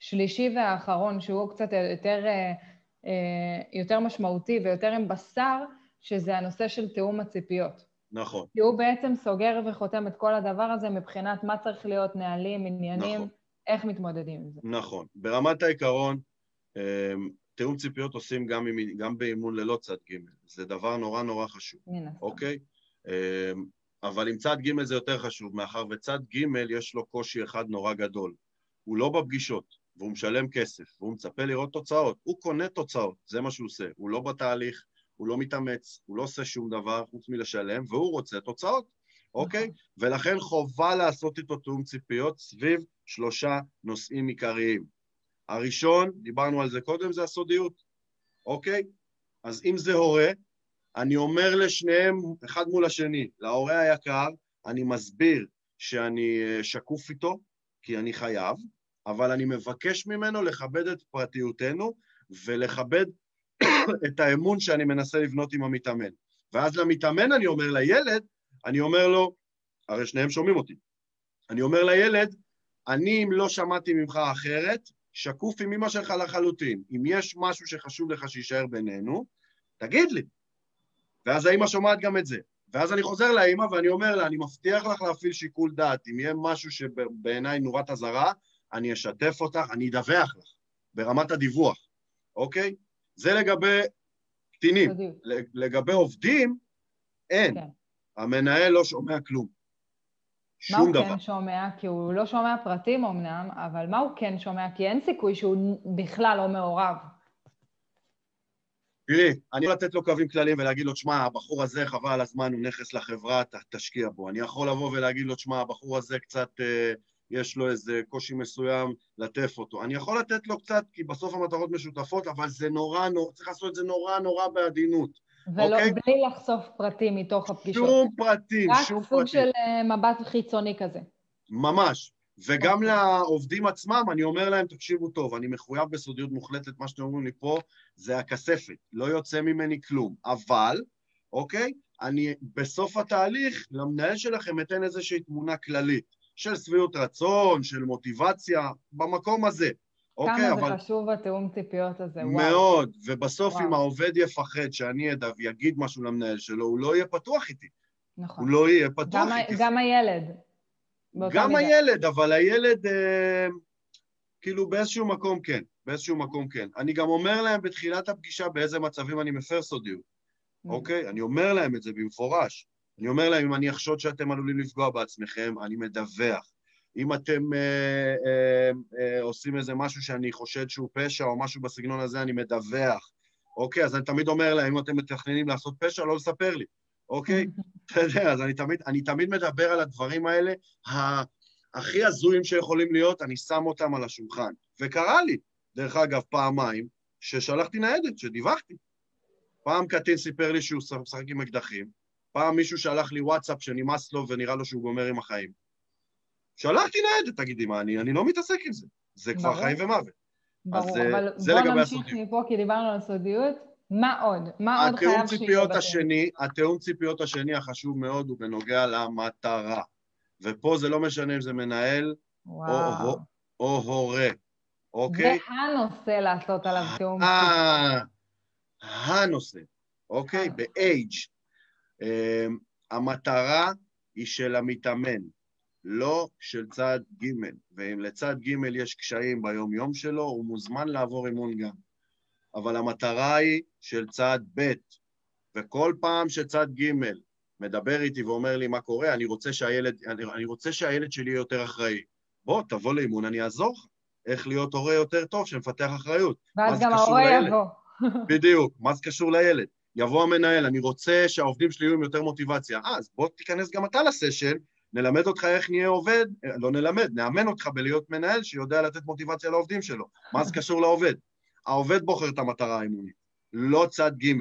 השלישי והאחרון, שהוא קצת יותר, אה, אה, יותר משמעותי ויותר עם בשר, שזה הנושא של תיאום הציפיות. נכון. כי הוא בעצם סוגר וחותם את כל הדבר הזה מבחינת מה צריך להיות נהלים, עניינים, נכון. איך מתמודדים עם זה. נכון. ברמת העיקרון, אמ, תיאום ציפיות עושים גם, עם, גם באימון ללא צד ג', זה דבר נורא נורא חשוב, אוקיי? אבל עם צד ג' זה יותר חשוב, מאחר וצד ג' יש לו קושי אחד נורא גדול. הוא לא בפגישות, והוא משלם כסף, והוא מצפה לראות תוצאות. הוא קונה תוצאות, זה מה שהוא עושה. הוא לא בתהליך, הוא לא מתאמץ, הוא לא עושה שום דבר חוץ מלשלם, והוא רוצה תוצאות, אוקיי? נכון. ולכן חובה לעשות איתו תיאום ציפיות סביב שלושה נושאים עיקריים. הראשון, דיברנו על זה קודם, זה הסודיות, אוקיי? אז אם זה הורה, אני אומר לשניהם, אחד מול השני, להורה היקר, אני מסביר שאני אה, שקוף איתו, כי אני חייב, אבל אני מבקש ממנו לכבד את פרטיותנו ולכבד את האמון שאני מנסה לבנות עם המתאמן. ואז למתאמן אני אומר לילד, אני אומר לו, הרי שניהם שומעים אותי, אני אומר לילד, אני אם לא שמעתי ממך אחרת, שקוף עם אמא שלך לחלוטין. אם יש משהו שחשוב לך שיישאר בינינו, תגיד לי. ואז האמא שומעת גם את זה. ואז אני חוזר לאמא ואני אומר לה, אני מבטיח לך להפעיל שיקול דעת. אם יהיה משהו שבעיניי נורת אזהרה, אני אשתף אותך, אני אדווח לך, ברמת הדיווח, אוקיי? זה לגבי קטינים. לגבי עובדים, אין. כן. המנהל לא שומע כלום. שום דבר. מה הוא כן שומע? כי הוא לא שומע פרטים אמנם, אבל מה הוא כן שומע? כי אין סיכוי שהוא בכלל לא מעורב. תראי, אני יכול לתת לו קווים כלליים ולהגיד לו, תשמע, הבחור הזה חבל על הזמן, הוא נכס לחברה, תשקיע בו. אני יכול לבוא ולהגיד לו, תשמע, הבחור הזה קצת, אה, יש לו איזה קושי מסוים, לטף אותו. אני יכול לתת לו קצת, כי בסוף המטרות משותפות, אבל זה נורא, נורא, צריך לעשות את זה נורא נורא בעדינות. ולא, אוקיי? בלי לחשוף פרטים מתוך הפגישות. שום פרטים, שום פרטים. רק סוג של uh, מבט חיצוני כזה. ממש. וגם אוקיי. לעובדים עצמם, אני אומר להם, תקשיבו טוב, אני מחויב בסודיות מוחלטת, מה שאתם אומרים לי פה זה הכספת, לא יוצא ממני כלום. אבל, אוקיי, אני בסוף התהליך, למנהל שלכם אתן איזושהי תמונה כללית של שביעות רצון, של מוטיבציה, במקום הזה. אוקיי, כמה אבל... זה חשוב התיאום ציפיות הזה, וואו. מאוד, ובסוף וואו. אם העובד יפחד שאני אדע ויגיד משהו למנהל שלו, הוא לא יהיה פתוח איתי. נכון. הוא לא יהיה פתוח גם איתי. גם הילד. גם מידה. הילד, אבל הילד, אה, כאילו באיזשהו מקום כן, באיזשהו מקום כן. אני גם אומר להם בתחילת הפגישה באיזה מצבים אני מפר סודיות, mm. אוקיי? אני אומר להם את זה במפורש. אני אומר להם, אם אני אחשוד שאתם עלולים לפגוע בעצמכם, אני מדווח. אם אתם אה, אה, אה, עושים איזה משהו שאני חושד שהוא פשע או משהו בסגנון הזה, אני מדווח. אוקיי, אז אני תמיד אומר להם, אם אתם מתכננים לעשות פשע, לא לספר לי, אוקיי? אתה יודע, אז אני תמיד, אני תמיד מדבר על הדברים האלה, הכי הזויים שיכולים להיות, אני שם אותם על השולחן. וקרה לי, דרך אגב, פעמיים, ששלחתי ניידת, שדיווחתי. פעם קטין סיפר לי שהוא משחק עם אקדחים, פעם מישהו שלח לי וואטסאפ שנמאס לו ונראה לו שהוא גומר עם החיים. שלחתי ניידת, תגידי מה, אני, אני לא מתעסק עם זה. זה כבר חיים ומוות. ברור, אז, אה, אבל זה בוא נמשיך מפה, כי דיברנו על הסודיות. מה עוד? מה עוד חייב שיהיה השני, התיאום ציפיות השני החשוב מאוד הוא בנוגע למטרה. ופה זה לא משנה אם זה מנהל או, או, או הורה, אוקיי? זה הנושא לעשות עליו תיאום ציפיות. הנושא, אוקיי? ב-age. אמ, המטרה היא של המתאמן. לא של צד ג', ואם לצד ג' יש קשיים ביום-יום שלו, הוא מוזמן לעבור אימון גם. אבל המטרה היא של צד ב', וכל פעם שצד ג' מדבר איתי ואומר לי מה קורה, אני רוצה שהילד, אני, אני רוצה שהילד שלי יהיה יותר אחראי. בוא, תבוא לאימון, אני אעזור לך. איך להיות הורה יותר טוב שמפתח אחריות. ואז גם ההורה יבוא. בדיוק, מה זה קשור לילד? יבוא המנהל, אני רוצה שהעובדים שלי יהיו עם יותר מוטיבציה. אה, אז בוא תיכנס גם אתה לסשן, נלמד אותך איך נהיה עובד, אה, לא נלמד, נאמן אותך בלהיות מנהל שיודע לתת מוטיבציה לעובדים שלו. מה זה קשור לעובד? העובד בוחר את המטרה האימונית, לא צד ג',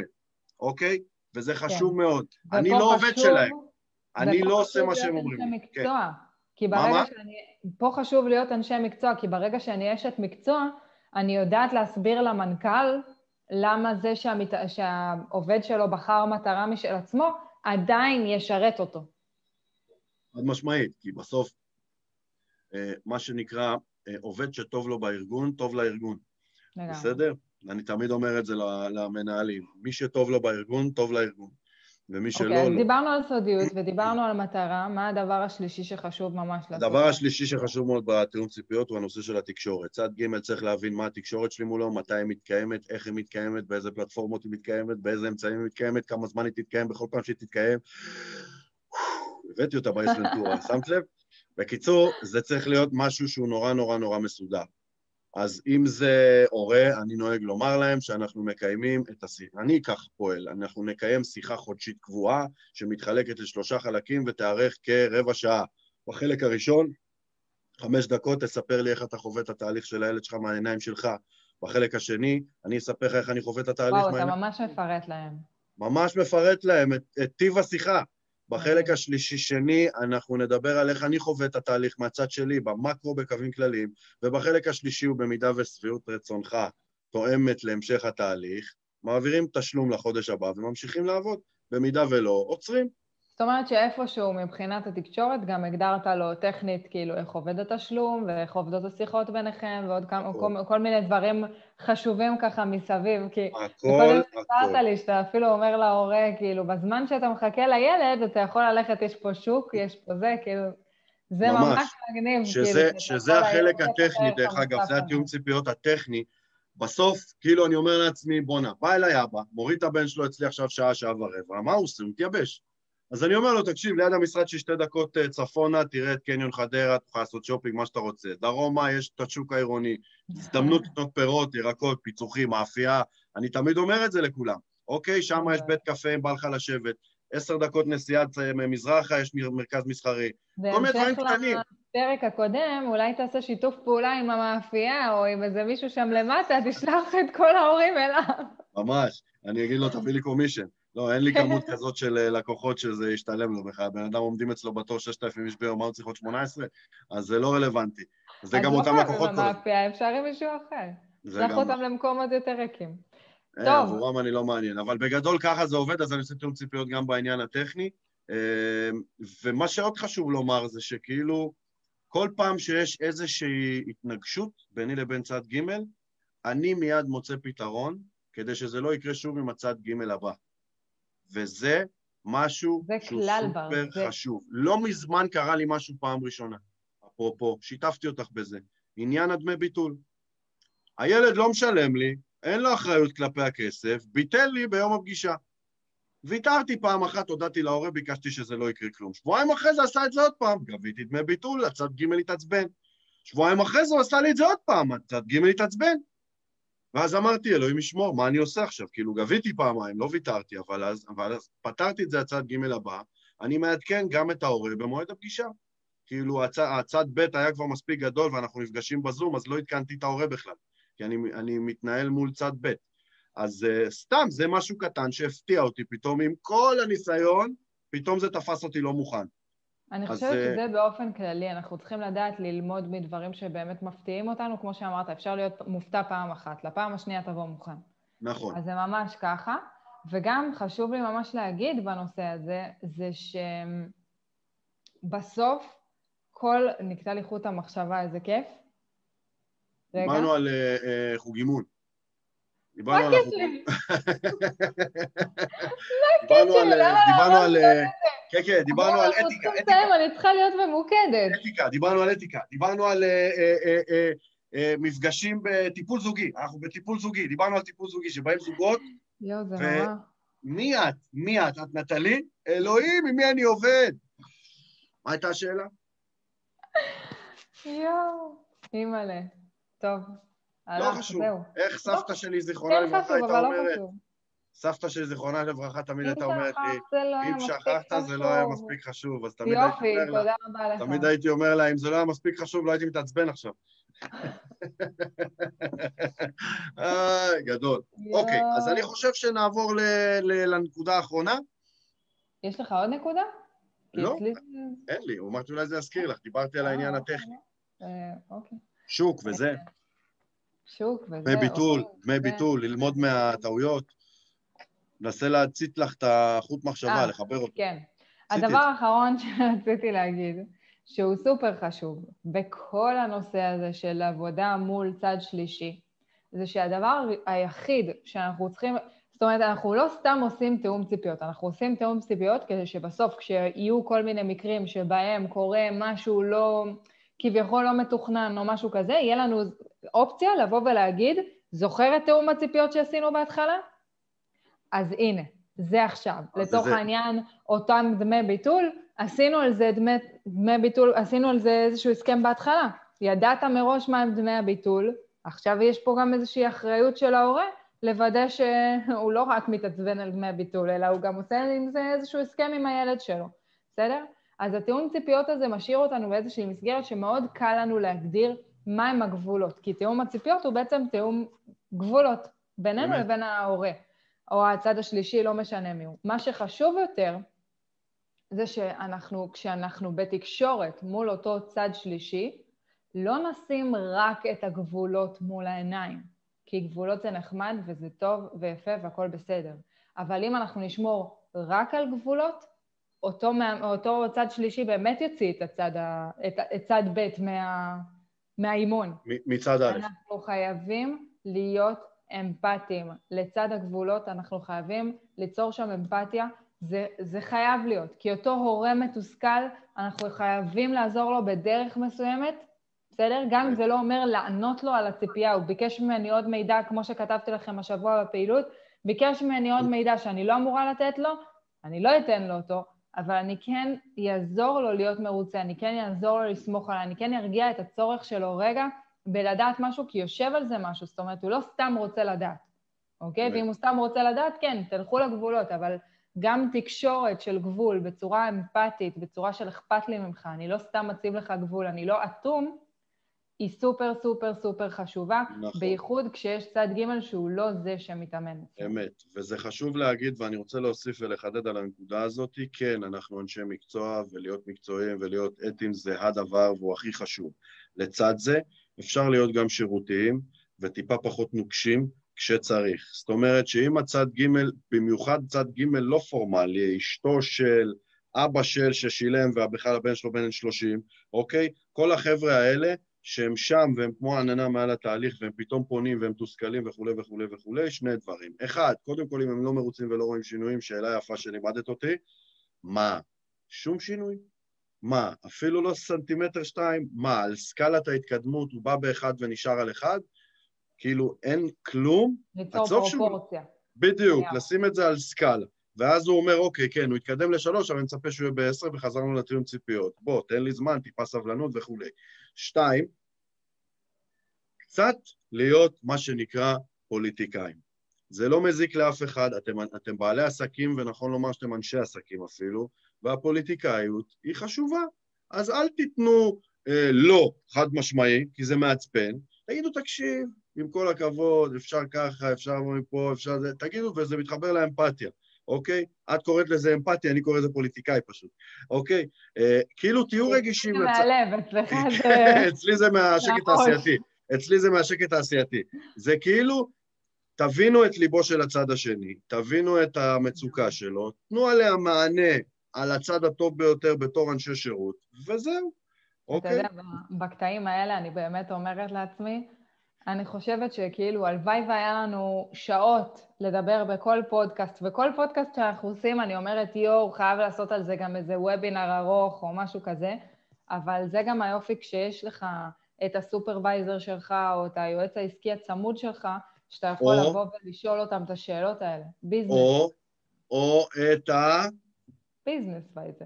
אוקיי? וזה כן. חשוב כן. מאוד. אני לא עובד חשוב, שלהם, אני לא עושה מה שהם אומרים. כן. כי ברגע מה, שאני... פה חשוב להיות אנשי מקצוע, כי ברגע שאני אשת מקצוע, אני יודעת להסביר למנכ"ל למה זה שהמת... שהעובד שלו בחר מטרה משל עצמו, עדיין ישרת אותו. חד משמעית, כי בסוף, אה, מה שנקרא, אה, עובד שטוב לו בארגון, טוב לארגון. לגמרי. בסדר? אני תמיד אומר את זה למנהלים. מי שטוב לו בארגון, טוב לארגון. ומי שלא, okay, אוקיי, לא. דיברנו על סודיות ודיברנו על מטרה, מה הדבר השלישי שחשוב ממש לעשות? הדבר השלישי שחשוב מאוד בתיאום ציפיות הוא הנושא של התקשורת. צד ג' צריך להבין מה התקשורת שלי מולו, מתי היא מתקיימת, איך היא מתקיימת, באיזה פלטפורמות היא מתקיימת, באיזה אמצעים היא מתקיימת, כמה זמן היא תתקיים בכל פעם שהיא תתקיים. הבאתי אותה באיס ונטורה, שמת לב? בקיצור, זה צריך להיות משהו שהוא נורא נורא נורא מסודר. אז אם זה הורה, אני נוהג לומר להם שאנחנו מקיימים את השיחה, אני כך פועל, אנחנו נקיים שיחה חודשית קבועה שמתחלקת לשלושה חלקים ותארך כרבע שעה. בחלק הראשון, חמש דקות, תספר לי איך אתה חווה את התהליך של הילד שלך מהעיניים שלך. בחלק השני, אני אספר לך איך אני חווה את התהליך מהעיניים... וואו, אתה ממש מפרט להם. ממש מפרט להם את, את טיב השיחה. בחלק השלישי-שני אנחנו נדבר על איך אני חווה את התהליך מהצד שלי, במקרו בקווים כלליים, ובחלק השלישי הוא במידה ושביעות רצונך תואמת להמשך התהליך, מעבירים תשלום לחודש הבא וממשיכים לעבוד. במידה ולא, עוצרים. זאת אומרת שאיפשהו מבחינת התקשורת גם הגדרת לו טכנית כאילו איך עובד התשלום ואיך עובדות השיחות ביניכם ועוד כמה, כל, כל מיני דברים חשובים ככה מסביב, כי... הכל, הכל. לי שאתה אפילו אומר להורה, כאילו, בזמן שאתה מחכה לילד, אתה יכול ללכת, יש פה שוק, יש פה זה, כאילו... זה ממש, ממש מגניב, שזה, כאילו. שזה החלק הטכני, דרך אגב, זה התיאום ציפיות הטכני. בסוף, כאילו אני אומר לעצמי, בואנה, בא אליי אבא, מוריד את הבן שלו אצלי עכשיו שעה, שעה ורבע, מה הוא עושה? הוא מתייבש. אז אני אומר לו, תקשיב, ליד המשרד שלי שתי דקות אה, צפונה, תראה את קניון חדרה, תוכל לעשות שופינג, מה שאתה רוצה. דרומה, יש את השוק העירוני, הזדמנות לקנות פירות, ירקות, פיצוחים, מאפייה, אני תמיד אומר את זה לכולם. אוקיי, שם יש בית קפה אם בא לך לשבת, עשר דקות נסיעה מזרחה, יש מרכז מסחרי. כל מיני דברים קטנים. בפרק הקודם, אולי תעשה שיתוף פעולה עם המאפייה, או עם איזה מישהו שם למטה, תשלח את כל ההורים אליו. ממש, אני אגיד לו, תביא לי קומישן. לא, אין לי כמות כזאת של אה, לקוחות שזה ישתלם לו בכלל. בן אדם עומדים אצלו בתור 6,000 איש ביום, מה הוא צריך עוד 18? אז זה לא רלוונטי. זה גם אותם לקוחות... אז לא חייב במאפייה, אפשר עם מישהו אחר. שלח אותם למקומות יותר ריקים. אה, טוב. עבורם אני לא מעניין. אבל בגדול ככה זה עובד, אז אני עושה תיאום ציפיות גם בעניין הטכני. אה, ומה שעוד חשוב לומר זה שכאילו, כל פעם שיש איזושהי התנגשות ביני לבין צד ג', אני מיד מוצא פתרון, כדי שזה לא יקרה שוב עם הצד ג' הבא. וזה משהו שהוא סופר בר, חשוב. זה... לא מזמן קרה לי משהו פעם ראשונה, אפרופו, שיתפתי אותך בזה. עניין הדמי ביטול. הילד לא משלם לי, אין לו אחריות כלפי הכסף, ביטל לי ביום הפגישה. ויתרתי פעם אחת, הודעתי להורה, ביקשתי שזה לא יקרה כלום. שבועיים אחרי זה עשה את זה עוד פעם, גביתי דמי ביטול, הצד ג' התעצבן. שבועיים אחרי זה הוא עשה לי את זה עוד פעם, הצד ג' התעצבן. ואז אמרתי, אלוהים ישמור, מה אני עושה עכשיו? כאילו, גביתי פעמיים, לא ויתרתי, אבל אז, אבל אז פתרתי את זה הצד ג' הבא, אני מעדכן גם את ההורה במועד הפגישה. כאילו, הצ, הצד ב' היה כבר מספיק גדול ואנחנו נפגשים בזום, אז לא עדכנתי את ההורה בכלל, כי אני, אני מתנהל מול צד ב'. אז uh, סתם, זה משהו קטן שהפתיע אותי פתאום, עם כל הניסיון, פתאום זה תפס אותי לא מוכן. אני חושבת אז... שזה באופן כללי, אנחנו צריכים לדעת ללמוד מדברים שבאמת מפתיעים אותנו, כמו שאמרת, אפשר להיות מופתע פעם אחת, לפעם השנייה תבוא מוכן. נכון. אז זה ממש ככה, וגם חשוב לי ממש להגיד בנושא הזה, זה שבסוף כל, נקטע לי חוט המחשבה, איזה כיף. דיברנו על uh, חוג אימון. דיברנו על החוג... דיברנו על... כן, כן, דיברנו על אתיקה. אני צריכה להיות ממוקדת. אתיקה, דיברנו על אתיקה. דיברנו על אה, אה, אה, מפגשים בטיפול זוגי. אנחנו בטיפול זוגי. דיברנו על טיפול זוגי, שבאים זוגות. יואו, זה נורא. מי את? מי את? את נטלי? אלוהים, עם מי אני עובד? מה הייתה השאלה? יואו, אימא'לה. טוב. לא חשוב. איך ספתא שלי, זכרונה כן, לברכה, הייתה אומרת... סבתא שלי, זיכרונה לברכה, תמיד הייתה אומרת לי, לא אם שכחת זה לא היה מספיק חשוב. אז תמיד הייתי אומר לה, תודה רבה לך. תמיד הייתי אומר לה, אם זה לא היה מספיק חשוב, לא הייתי מתעצבן עכשיו. גדול. אוקיי, אז אני חושב שנעבור לנקודה האחרונה. יש לך עוד נקודה? לא, אין לי, אמרתי אולי זה יזכיר לך, דיברתי על העניין אה, הטכני. אה, אוקיי. שוק וזה, שוק וזה. דמי ביטול, דמי זה- ביטול, ללמוד מהטעויות. מנסה להצית לך את החוט מחשבה, אה, לחבר אותו. כן. הדבר. האחרון שרציתי להגיד, שהוא סופר חשוב בכל הנושא הזה של עבודה מול צד שלישי, זה שהדבר היחיד שאנחנו צריכים, זאת אומרת, אנחנו לא סתם עושים תיאום ציפיות, אנחנו עושים תיאום ציפיות כדי שבסוף, כשיהיו כל מיני מקרים שבהם קורה משהו לא, כביכול לא מתוכנן או משהו כזה, יהיה לנו אופציה לבוא ולהגיד, זוכר את תיאום הציפיות שעשינו בהתחלה? אז הנה, זה עכשיו. אז לצורך זה- העניין, אותם דמי ביטול, עשינו על זה דמי, דמי ביטול, עשינו על זה איזשהו הסכם בהתחלה. ידעת מראש מה הם דמי הביטול, עכשיו יש פה גם איזושהי אחריות של ההורה לוודא שהוא לא רק מתעצבן על דמי ביטול, אלא הוא גם עושה עם זה איזשהו הסכם עם הילד שלו, בסדר? אז התיאום ציפיות הזה משאיר אותנו באיזושהי מסגרת שמאוד קל לנו להגדיר מהם הגבולות, כי תיאום הציפיות הוא בעצם תיאום גבולות בינינו באמת. לבין ההורה, או הצד השלישי, לא משנה מי הוא. מה שחשוב יותר זה שאנחנו, כשאנחנו בתקשורת מול אותו צד שלישי, לא נשים רק את הגבולות מול העיניים, כי גבולות זה נחמד וזה טוב ויפה והכל בסדר. אבל אם אנחנו נשמור רק על גבולות, אותו, אותו צד שלישי באמת יוציא את הצד, ה, את, את צד ב' מה, מהאימון. מצד א'. אנחנו חייבים להיות אמפתיים. לצד הגבולות אנחנו חייבים ליצור שם אמפתיה. זה, זה חייב להיות, כי אותו הורה מתוסכל, אנחנו חייבים לעזור לו בדרך מסוימת, בסדר? גם אם זה לא אומר לענות לו על הציפייה. הוא ביקש ממני עוד מידע, כמו שכתבתי לכם השבוע בפעילות, ביקש ממני עוד מידע שאני לא אמורה לתת לו, אני לא אתן לו אותו, אבל אני כן אעזור לו להיות מרוצה, אני כן אעזור לו לסמוך עליי, אני כן ארגיע את הצורך שלו רגע בלדעת משהו, כי יושב על זה משהו, זאת אומרת, הוא לא סתם רוצה לדעת, אוקיי? אמת. ואם הוא סתם רוצה לדעת, כן, תלכו לגבולות, אבל גם תקשורת של גבול בצורה אמפתית, בצורה של אכפת לי ממך, אני לא סתם מציב לך גבול, אני לא אטום, היא סופר סופר סופר חשובה, נכון. בייחוד כשיש צד ג' שהוא לא זה שמתאמן. אמת, וזה חשוב להגיד, ואני רוצה להוסיף ולחדד על הנקודה הזאת, כן, אנחנו אנשי מקצוע, ולהיות מקצועיים ולהיות אתיים זה הדבר והוא הכי חשוב. לצד זה, אפשר להיות גם שירותיים וטיפה פחות נוקשים כשצריך. זאת אומרת שאם הצד ג', במיוחד צד ג' לא פורמלי, אשתו של, אבא של ששילם ובכלל הבן שלו בן 30, אוקיי? כל החבר'ה האלה, שהם שם והם כמו עננה מעל התהליך והם פתאום פונים והם מתוסכלים וכולי וכולי וכולי, שני דברים. אחד, קודם כל אם הם לא מרוצים ולא רואים שינויים, שאלה יפה שלימדת אותי, מה? שום שינוי? מה? אפילו לא סנטימטר שתיים? מה? על סקלת ההתקדמות הוא בא באחד ונשאר על אחד? כאילו אין כלום? ליצור פרופורציה. בדיוק, שנייה. לשים את זה על סקאלה. ואז הוא אומר, אוקיי, כן, הוא התקדם לשלוש, אבל אני מצפה שהוא יהיה בעשר, וחזרנו לתיאום ציפיות. בוא, תן לי זמן, טיפה סבלנות וכולי. שתיים, קצת להיות מה שנקרא פוליטיקאים. זה לא מזיק לאף אחד, אתם, אתם בעלי עסקים, ונכון לומר שאתם אנשי עסקים אפילו, והפוליטיקאיות היא חשובה. אז אל תיתנו אה, לא חד משמעי, כי זה מעצבן, תגידו, תקשיב, עם כל הכבוד, אפשר ככה, אפשר לבוא מפה, אפשר זה, תגידו, וזה מתחבר לאמפתיה, אוקיי? את קוראת לזה אמפתיה, אני קורא לזה פוליטיקאי פשוט, אוקיי? אה, כאילו תהיו רגישים זה. מהלב, אצלך זה... אצלי זה מהשקט. העשייתי. אצלי זה מהשקט העשייתי. זה כאילו, תבינו את ליבו של הצד השני, תבינו את המצוקה שלו, תנו עליה מענה על הצד הטוב ביותר בתור אנשי שירות, וזהו, אתה אוקיי? יודע, ב- בקטעים האלה אני באמת אומרת לעצמי, אני חושבת שכאילו הלוואי והיה לנו שעות לדבר בכל פודקאסט, וכל פודקאסט שאנחנו עושים, אני אומרת, יואו, חייב לעשות על זה גם איזה וובינר ארוך או משהו כזה, אבל זה גם היופי כשיש לך את הסופרוויזר שלך או את היועץ העסקי הצמוד שלך, שאתה יכול או- לבוא ולשאול אותם את השאלות האלה. ביזנס, או, או את ה... ביזנס וייזר.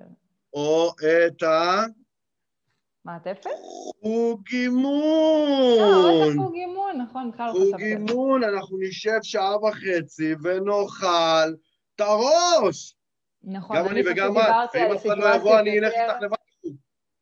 או את ה... מעטפת? חוג אימון! עוד חוג אימון, נכון, בכלל לא חוג חשבתי. זה. אימון, אנחנו נשב שעה וחצי ונאכל את הראש. נכון, גם אני וגם את. ואם על אף אחד לא יבוא, אני אלך איתך לבד.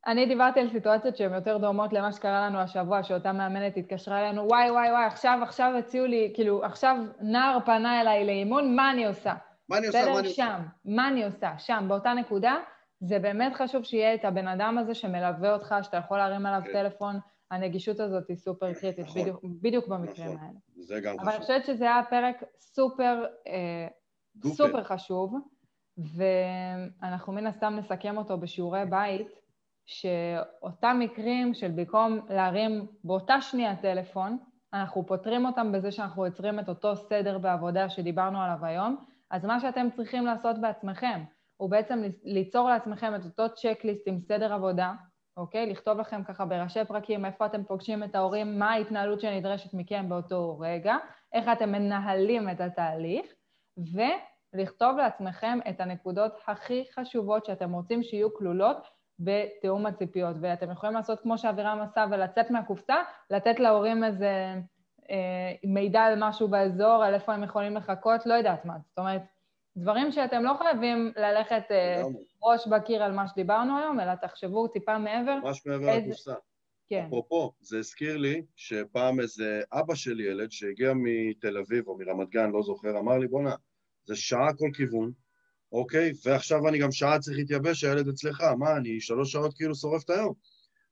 אני דיברתי על סיטואציות שהן יותר דומות למה שקרה לנו השבוע, שאותה מאמנת התקשרה אלינו, וואי, וואי, וואי, עכשיו, עכשיו הציעו לי, כאילו, עכשיו נער פנה אליי לאימון, מה אני עושה? מה אני עושה? מה? אני עושה? שם. מה אני עושה? שם, באותה נקודה, זה באמת חשוב שיהיה את הבן אדם הזה שמלווה אותך, שאתה יכול להרים עליו כן. טלפון. הנגישות הזאת היא סופר קריטית, נכון. בדיוק, בדיוק במקרים נכון. האלה. זה גם אבל אני חשוב. חושבת שזה היה פרק סופר, אה, דופר. סופר חשוב, ואנחנו מן הסתם נסכם אותו בשיעורי בית, שאותם מקרים של במקום להרים באותה שנייה טלפון, אנחנו פותרים אותם בזה שאנחנו יוצרים את אותו סדר בעבודה שדיברנו עליו היום, אז מה שאתם צריכים לעשות בעצמכם הוא בעצם ליצור לעצמכם את אותו צ'קליסט עם סדר עבודה, אוקיי? לכתוב לכם ככה בראשי פרקים איפה אתם פוגשים את ההורים, מה ההתנהלות שנדרשת מכם באותו רגע, איך אתם מנהלים את התהליך, ולכתוב לעצמכם את הנקודות הכי חשובות שאתם רוצים שיהיו כלולות בתיאום הציפיות. ואתם יכולים לעשות כמו שאבירם עשה ולצאת מהקופסה, לתת להורים איזה אה, מידע על משהו באזור, על איפה הם יכולים לחכות, לא יודעת מה. זאת אומרת, דברים שאתם לא חייבים ללכת אה. ראש בקיר על מה שדיברנו היום, אלא תחשבו טיפה מעבר. ממש מעבר לקופסה. כן. אפרופו, זה הזכיר לי שפעם איזה אבא של ילד שהגיע מתל אביב או מרמת גן, לא זוכר, אמר לי, בואנה, זה שעה כל כיוון, אוקיי? ועכשיו אני גם שעה צריך להתייבש, הילד אצלך, מה, אני שלוש שעות כאילו שורף את היום?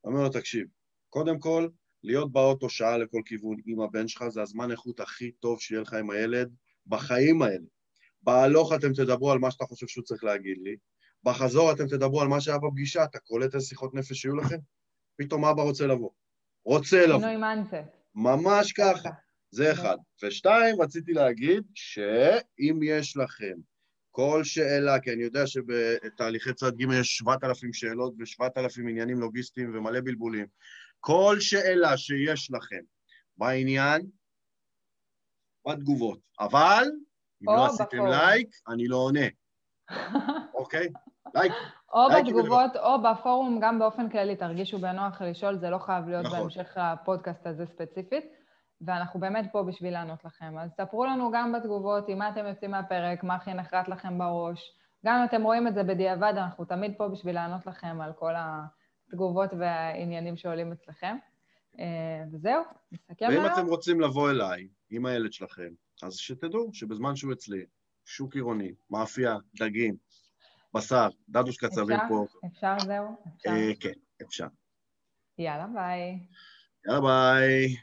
אומר לו, תקשיב, קודם כל, להיות באוטו שעה לכל כיוון עם הבן שלך זה הזמן איכות הכי טוב שיהיה לך עם הילד בחיים האלה. בהלוך אתם תדברו על מה שאתה חושב שהוא צריך להגיד לי, בחזור אתם תדברו על מה שהיה בפגישה, אתה קולט איזה שיחות נפש יהיו לכם? פתאום אבא רוצה לבוא. רוצה לבוא. שינוי מנצט. ממש ככה. זה אחד. ושתיים, רציתי להגיד שאם יש לכם כל שאלה, כי אני יודע שבתהליכי צד ג' יש 7,000 שאלות ו-7,000 עניינים לוגיסטיים ומלא בלבולים, כל שאלה שיש לכם בעניין, בתגובות. אבל, אם לא עשיתם. לייק, אני לא עונה, אוקיי? לייק. או בתגובות או בפורום, גם באופן כללי, תרגישו בנוח לשאול, זה לא חייב להיות נכון. בהמשך לפודקאסט הזה ספציפית, ואנחנו באמת פה בשביל לענות לכם. אז ספרו לנו גם בתגובות עם מה אתם יוצאים מהפרק, מה הכי נחרט לכם בראש. גם אם אתם רואים את זה בדיעבד, אנחנו תמיד פה בשביל לענות לכם על כל התגובות והעניינים שעולים אצלכם. אה, וזהו, נסכם ואם היום. אתם רוצים לבוא אליי עם הילד שלכם, אז שתדעו שבזמן שהוא אצלי, שוק עירוני, מאפייה, דגים, בשר, דדוש קצבים? פה, אפשר זהו? אפשר. אה, כן, אפשר. יאללה, ביי. יאללה ביי.